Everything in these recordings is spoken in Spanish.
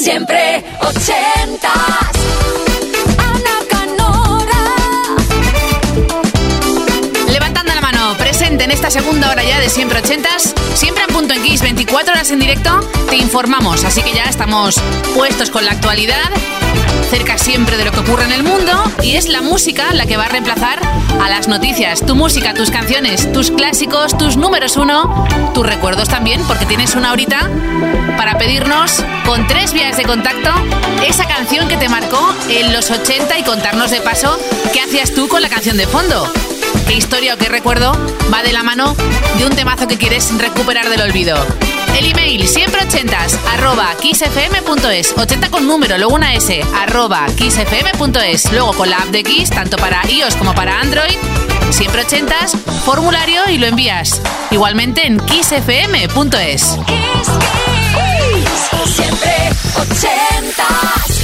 Siempre ochentas. Ana Canora. Levantando la mano, presente en esta segunda hora ya de Siempre Ochentas, siempre en punto en Kiss, 24 horas en directo, te informamos, así que ya estamos puestos con la actualidad, cerca siempre de lo que ocurre en el mundo, y es la música la que va a reemplazar a las noticias. Tu música, tus canciones, tus clásicos, tus números uno, tus recuerdos también, porque tienes una horita para pedirnos con tres vías de contacto esa canción que te marcó en los 80 y contarnos de paso qué hacías tú con la canción de fondo. Qué historia o qué recuerdo va de la mano de un temazo que quieres recuperar del olvido. El email siempre ochentas arroba kissfm.es 80 con número, luego una S arroba kissfm.es luego con la app de Kiss, tanto para iOS como para Android. Siempre ochentas, formulario y lo envías. Igualmente en kissfm.es Kiss, Kiss. Siempre ochentas.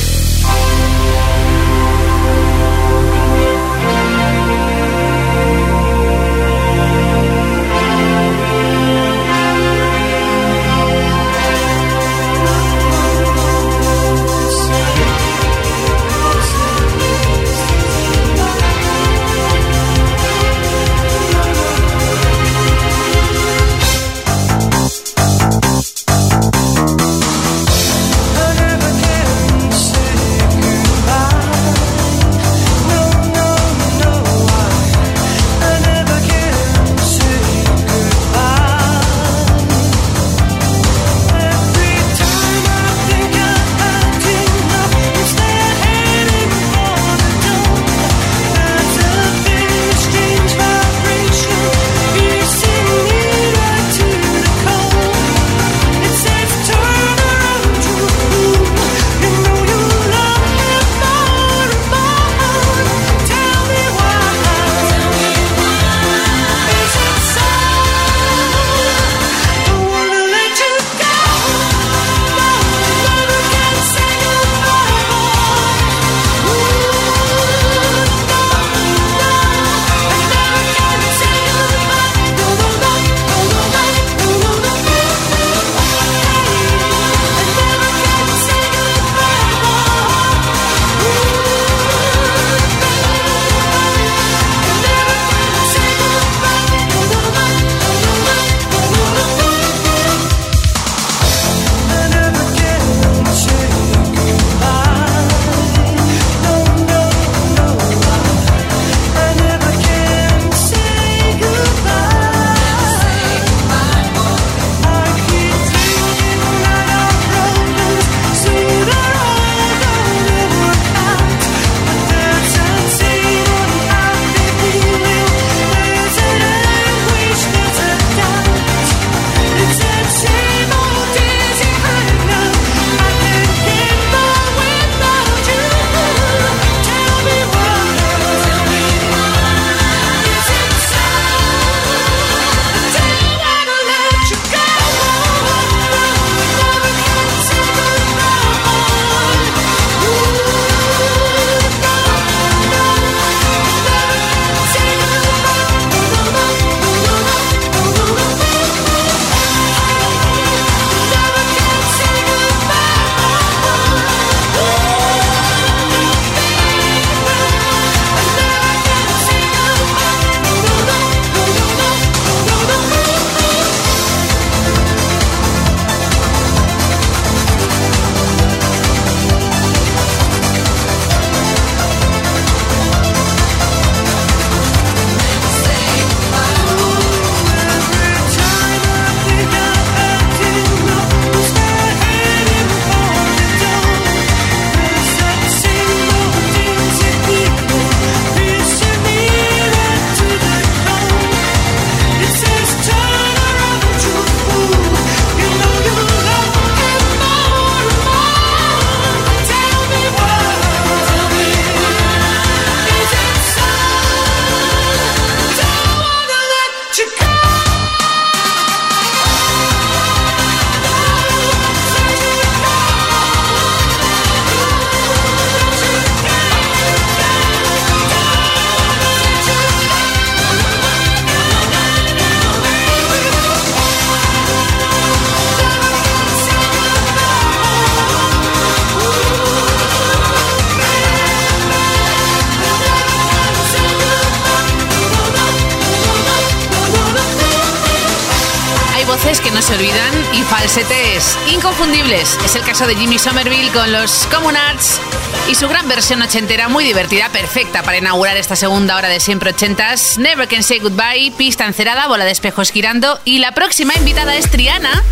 Se olvidan y falsetes inconfundibles. Es el caso de Jimmy Somerville con los Common Arts y su gran versión ochentera muy divertida, perfecta para inaugurar esta segunda hora de siempre ochentas. Never Can Say Goodbye, pista encerada, bola de espejos girando y la próxima invitada es Triana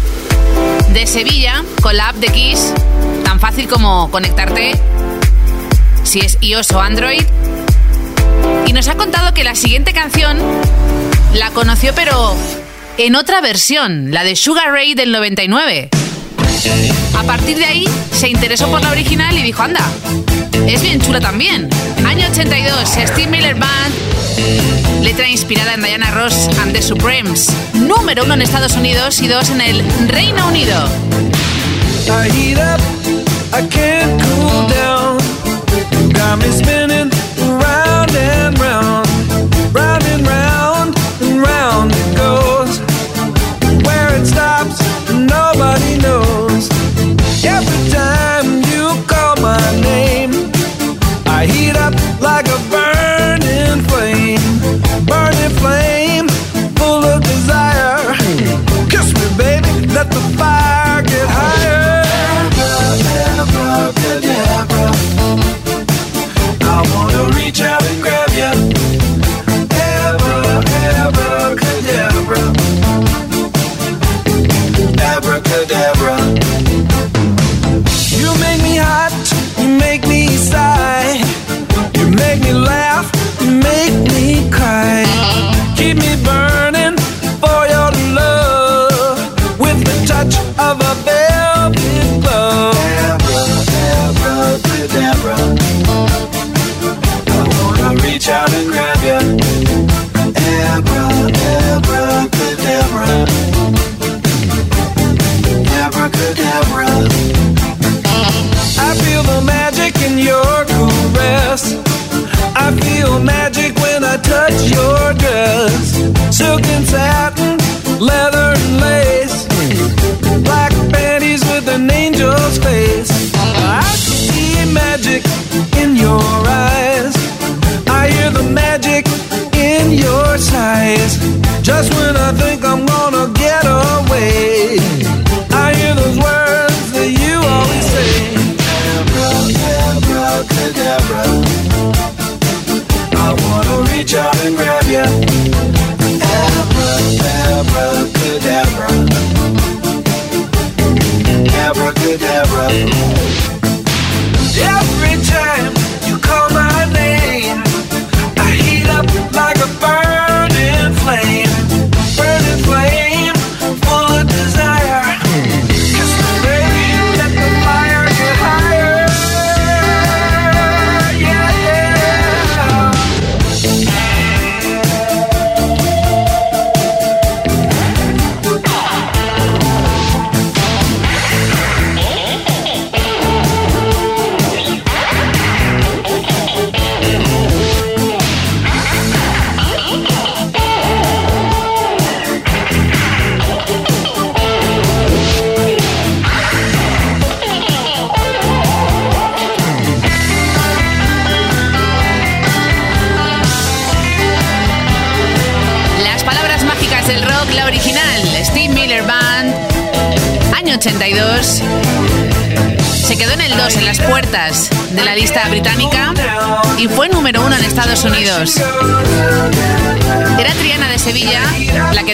de Sevilla con la app de Kiss, tan fácil como conectarte si es iOS o Android. Y nos ha contado que la siguiente canción la conoció pero en otra versión, la de Sugar Ray del 99. A partir de ahí se interesó por la original y dijo, anda, es bien chula también. Año 82, Steve Miller Band, letra inspirada en Diana Ross and the Supremes. Número uno en Estados Unidos y dos en el Reino Unido.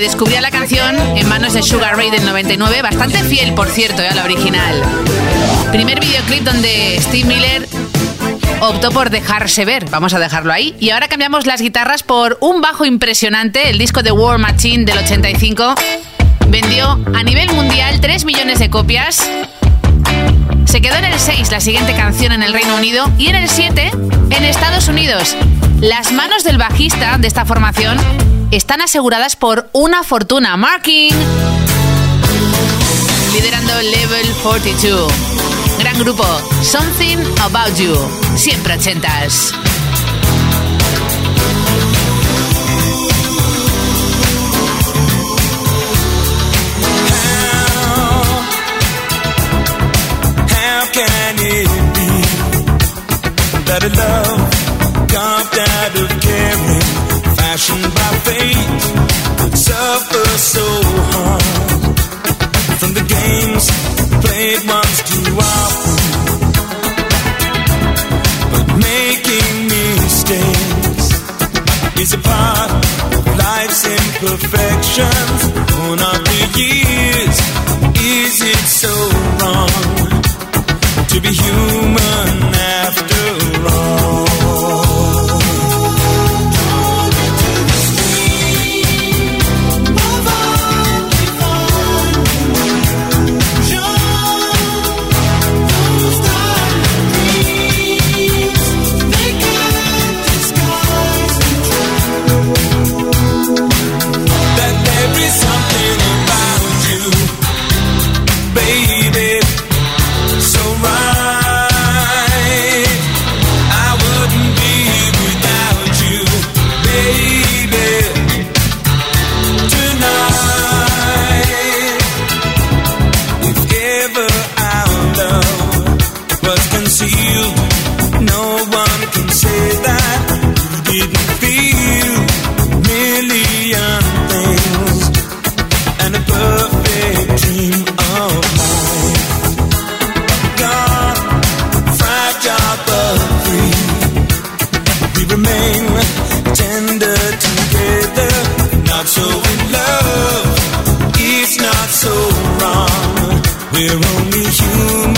Descubría la canción en manos de Sugar Ray del 99, bastante fiel, por cierto, a la original. Primer videoclip donde Steve Miller optó por dejarse ver, vamos a dejarlo ahí. Y ahora cambiamos las guitarras por un bajo impresionante, el disco de War Machine del 85 vendió a nivel mundial 3 millones de copias. Se quedó en el 6 la siguiente canción en el Reino Unido y en el 7 en Estados Unidos. Las manos del bajista de esta formación están aseguradas por una fortuna. Marking. Liderando Level 42. Gran grupo. Something About You. Siempre ochentas. so hard from the games played once too often, but making mistakes is a part of life's imperfections. One of the years, is it so wrong to be human? We're only human.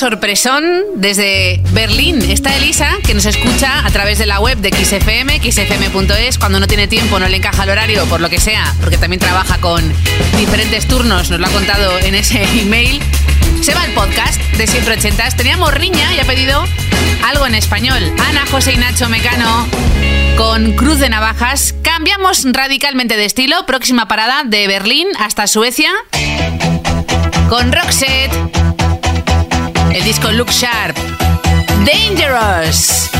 sorpresón desde Berlín. Está Elisa, que nos escucha a través de la web de XFM, xfm.es. Cuando no tiene tiempo, no le encaja el horario, por lo que sea, porque también trabaja con diferentes turnos, nos lo ha contado en ese email. Se va el podcast de Siempre Ochentas. Teníamos riña y ha pedido algo en español. Ana, José y Nacho Mecano con Cruz de Navajas. Cambiamos radicalmente de estilo. Próxima parada de Berlín hasta Suecia con Roxette el disco Look Sharp. Dangerous.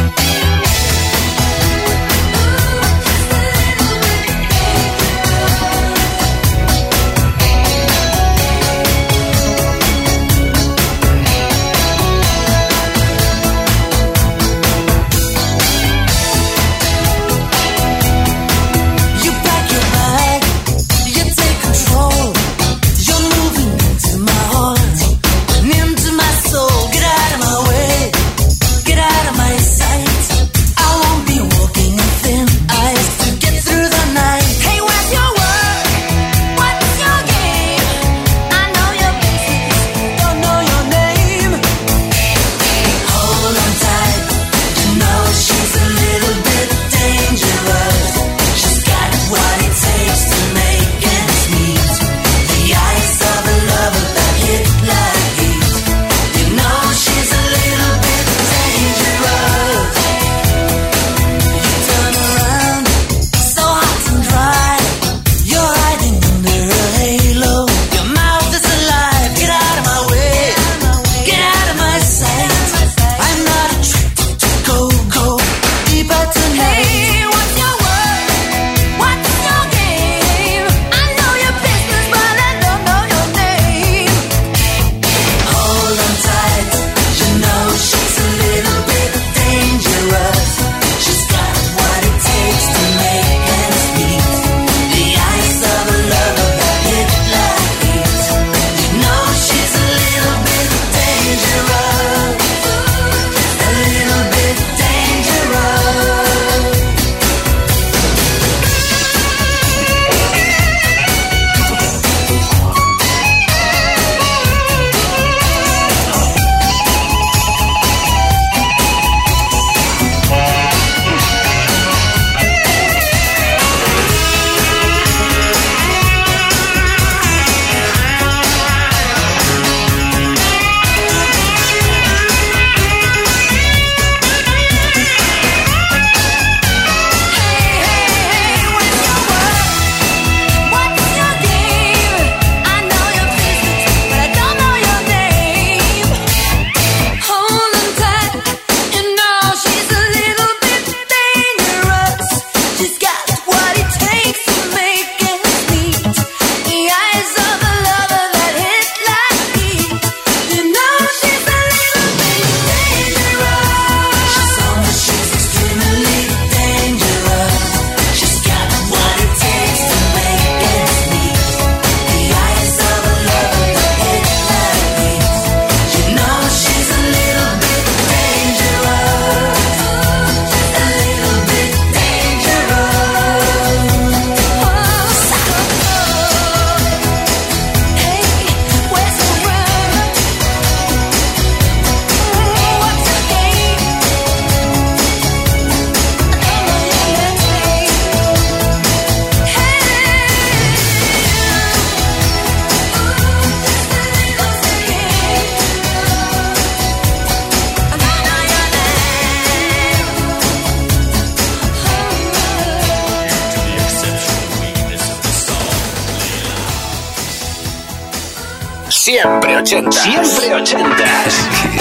80. Siempre 80.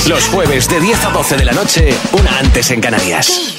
Los jueves de 10 a 12 de la noche, una antes en Canarias.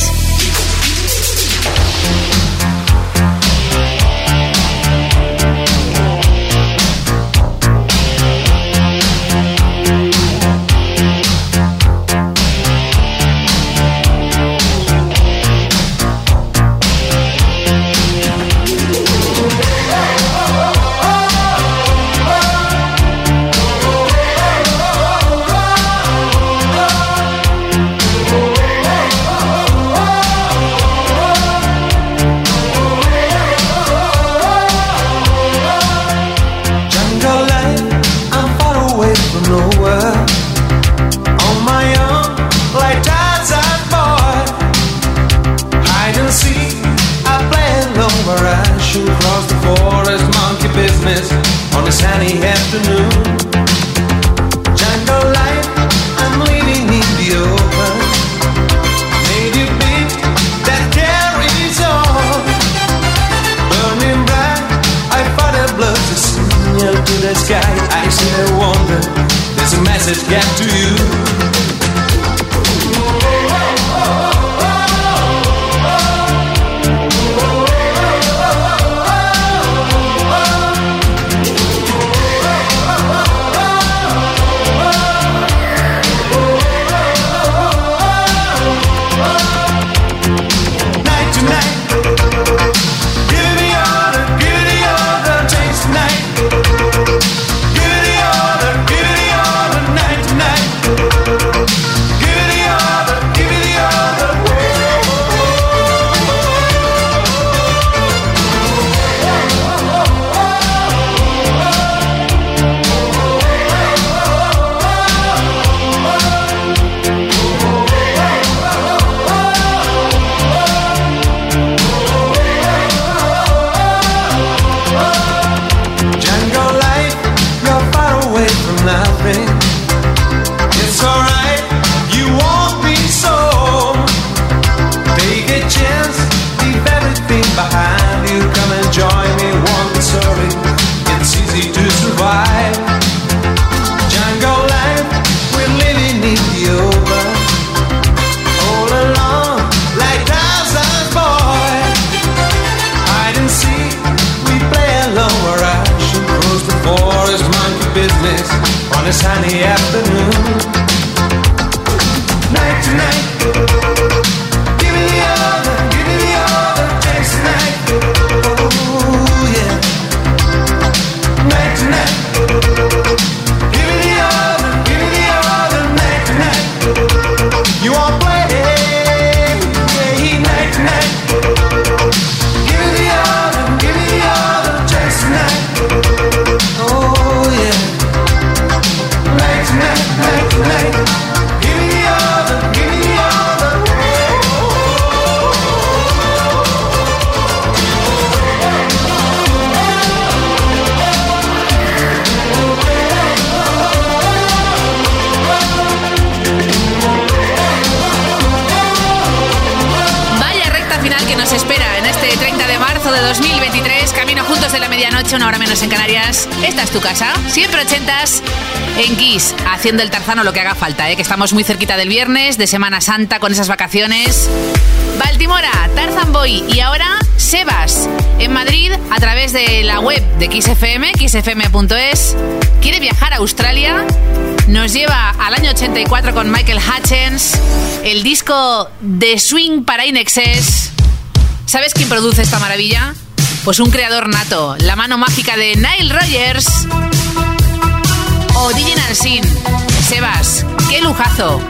Casa, siempre ochentas en Kiss, haciendo el tarzano lo que haga falta, ¿eh? que estamos muy cerquita del viernes, de Semana Santa, con esas vacaciones. Baltimora, Tarzan Boy y ahora Sebas, en Madrid, a través de la web de XFM, xfm.es. Quiere viajar a Australia, nos lleva al año 84 con Michael Hutchins, el disco de Swing para Inexes. ¿Sabes quién produce esta maravilla? Pues un creador nato, la mano mágica de Nile Rogers o DJ Nansin. Sebas, qué lujazo,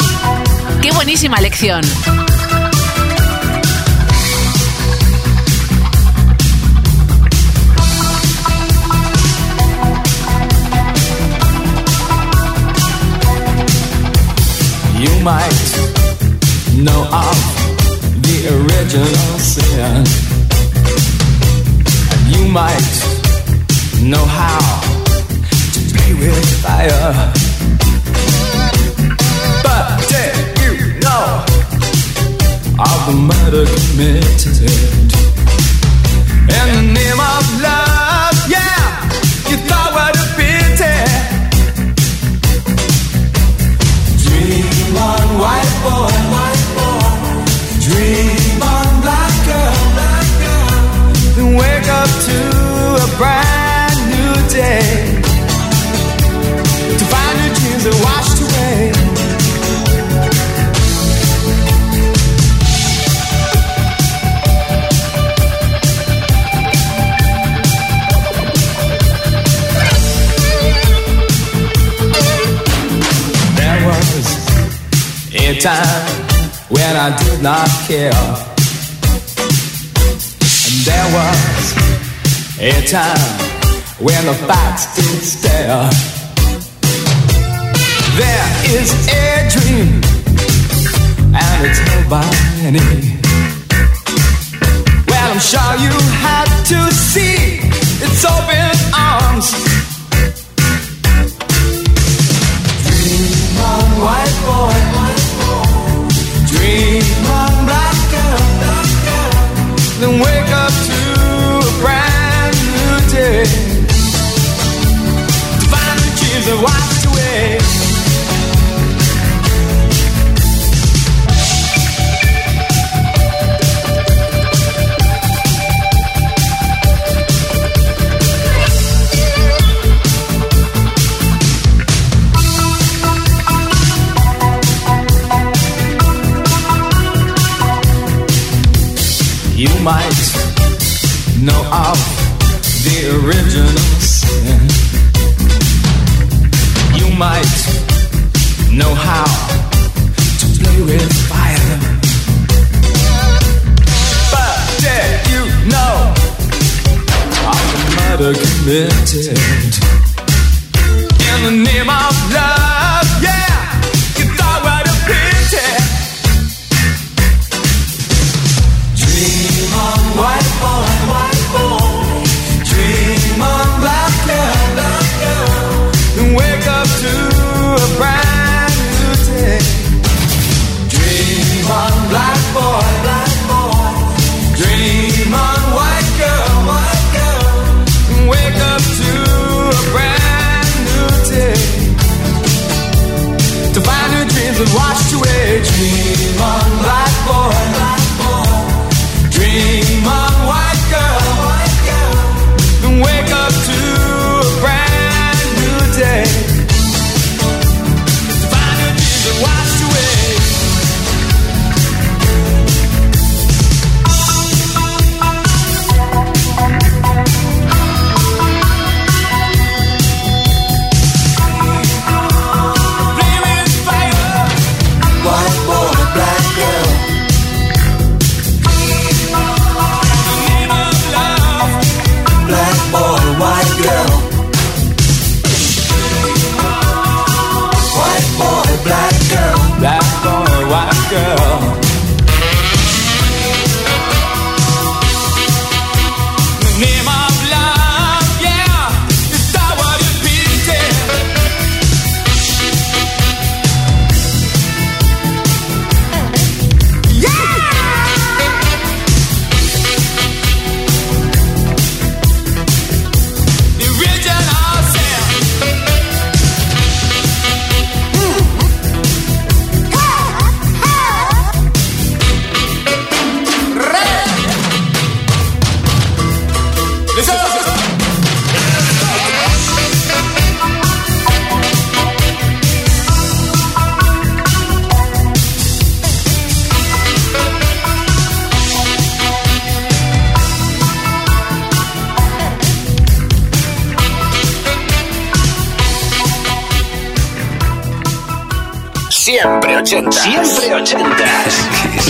qué buenísima lección. You might know of the original sin. you might know how to play with fire. But did you know of the murder committed in the name of love? Yeah, you thought what a pity. Dream on, white boy. time when I did not care. And there was a time when the facts did stare. There is a dream, and it's held by many. Well, I'm sure you had to see its open arms. Dream on, white boy.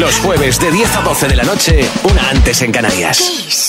Los jueves de 10 a 12 de la noche, una antes en Canarias.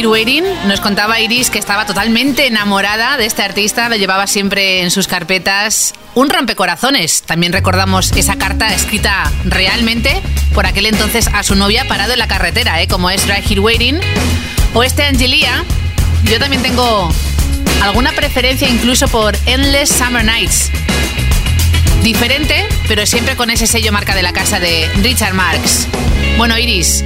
Here nos contaba Iris que estaba totalmente enamorada de este artista, lo llevaba siempre en sus carpetas. Un rompecorazones. También recordamos esa carta escrita realmente por aquel entonces a su novia parado en la carretera, ¿eh? como es Right Here Waiting. O este Angelia. Yo también tengo alguna preferencia incluso por Endless Summer Nights. Diferente, pero siempre con ese sello marca de la casa de Richard Marx. Bueno, Iris,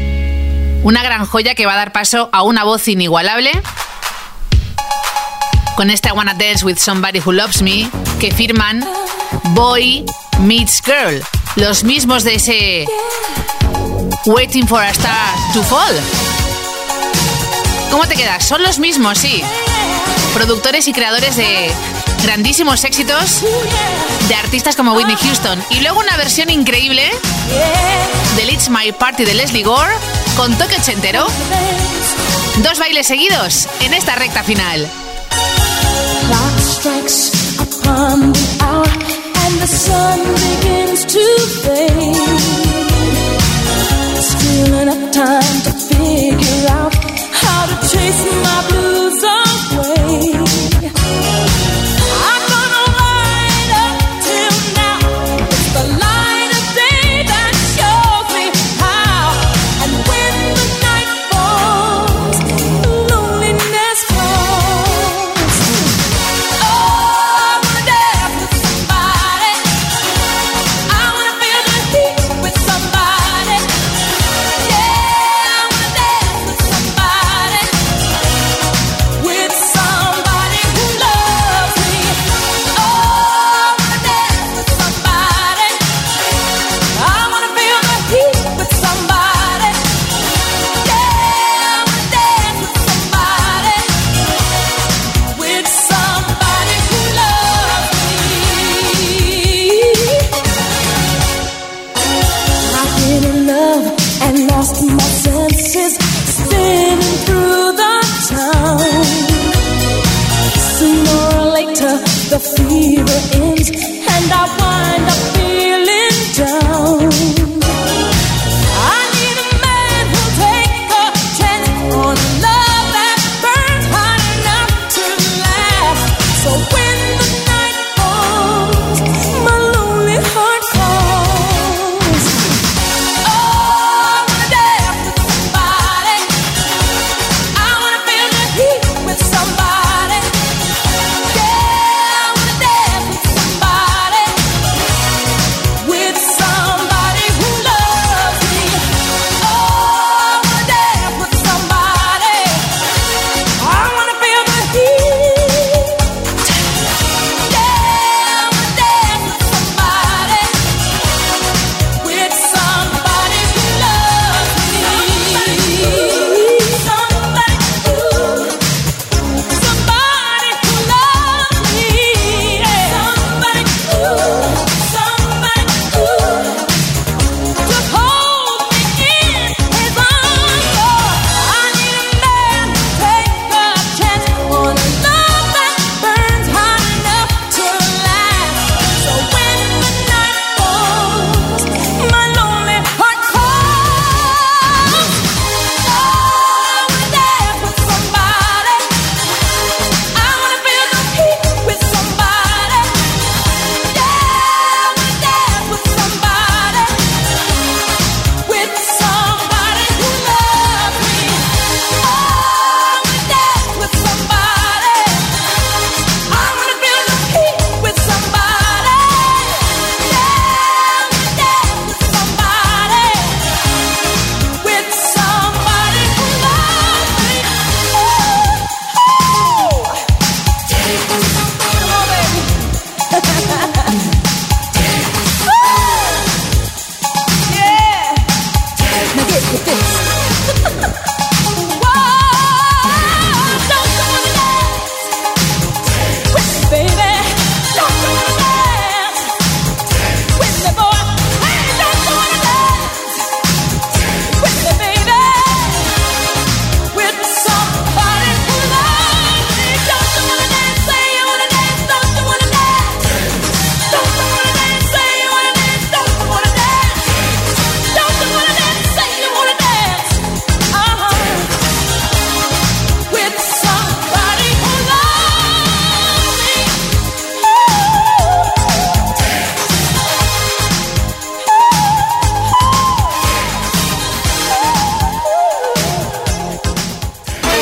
una gran joya que va a dar paso a una voz inigualable. Con este I Wanna Dance with Somebody Who Loves Me, que firman Boy Meets Girl, los mismos de ese Waiting for a Star to Fall. ¿Cómo te quedas? Son los mismos, sí. Productores y creadores de grandísimos éxitos de artistas como Whitney Houston. Y luego una versión increíble del It's My Party de Leslie Gore con toque ochentero. Dos bailes seguidos en esta recta final.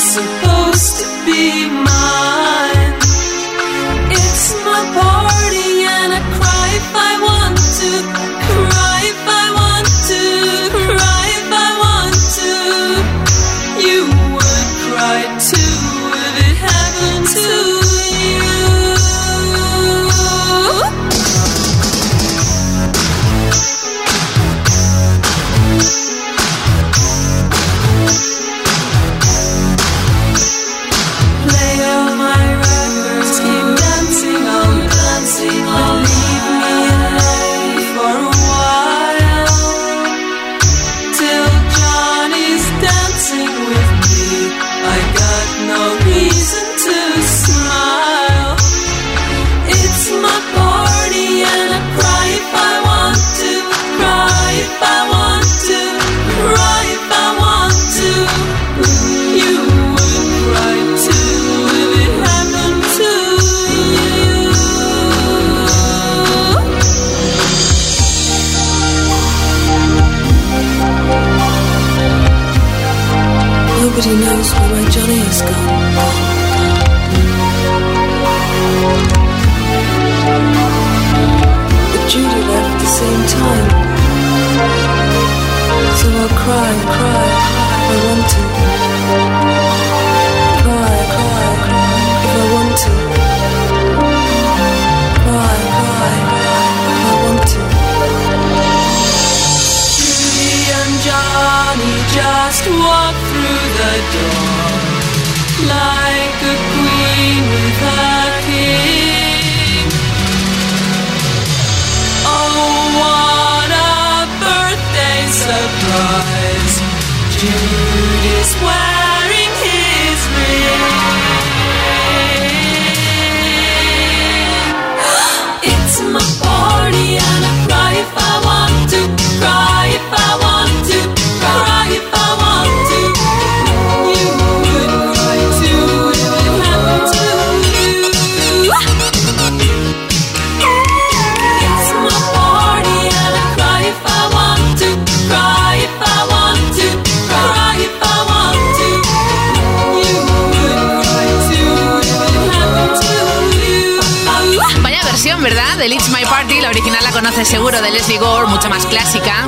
Supposed to be mine? Original la conoces seguro de Leslie Gore, mucho más clásica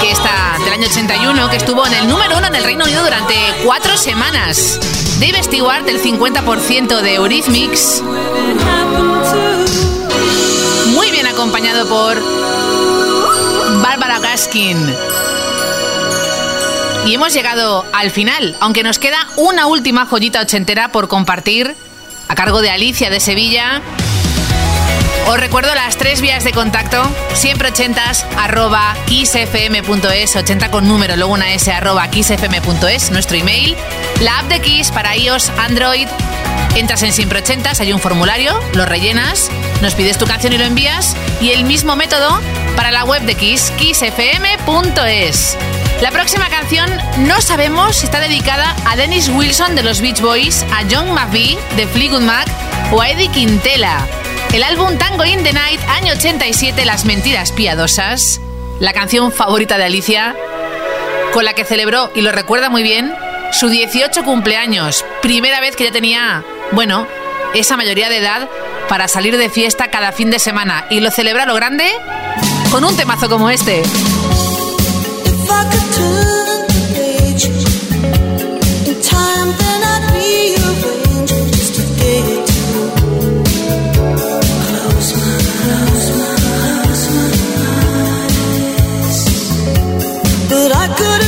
que esta del año 81, que estuvo en el número uno en el Reino Unido durante cuatro semanas. Dave Stewart, del 50% de Eurythmics, muy bien acompañado por Barbara Gaskin. Y hemos llegado al final, aunque nos queda una última joyita ochentera por compartir a cargo de Alicia de Sevilla. Os recuerdo las tres vías de contacto, siempre ochentas, arroba kissfm.es, 80 con número, luego una s, arroba kissfm.es, nuestro email, la app de Kiss para iOS, Android, entras en siempre ochentas, hay un formulario, lo rellenas, nos pides tu canción y lo envías, y el mismo método para la web de Kiss, kissfm.es. La próxima canción no sabemos si está dedicada a Dennis Wilson de los Beach Boys, a John McVie de Fleetwood Mac o a Eddie Quintela. El álbum Tango in the Night, año 87, Las Mentiras Piadosas, la canción favorita de Alicia, con la que celebró, y lo recuerda muy bien, su 18 cumpleaños. Primera vez que ya tenía, bueno, esa mayoría de edad para salir de fiesta cada fin de semana. Y lo celebra lo grande con un temazo como este. Couldn't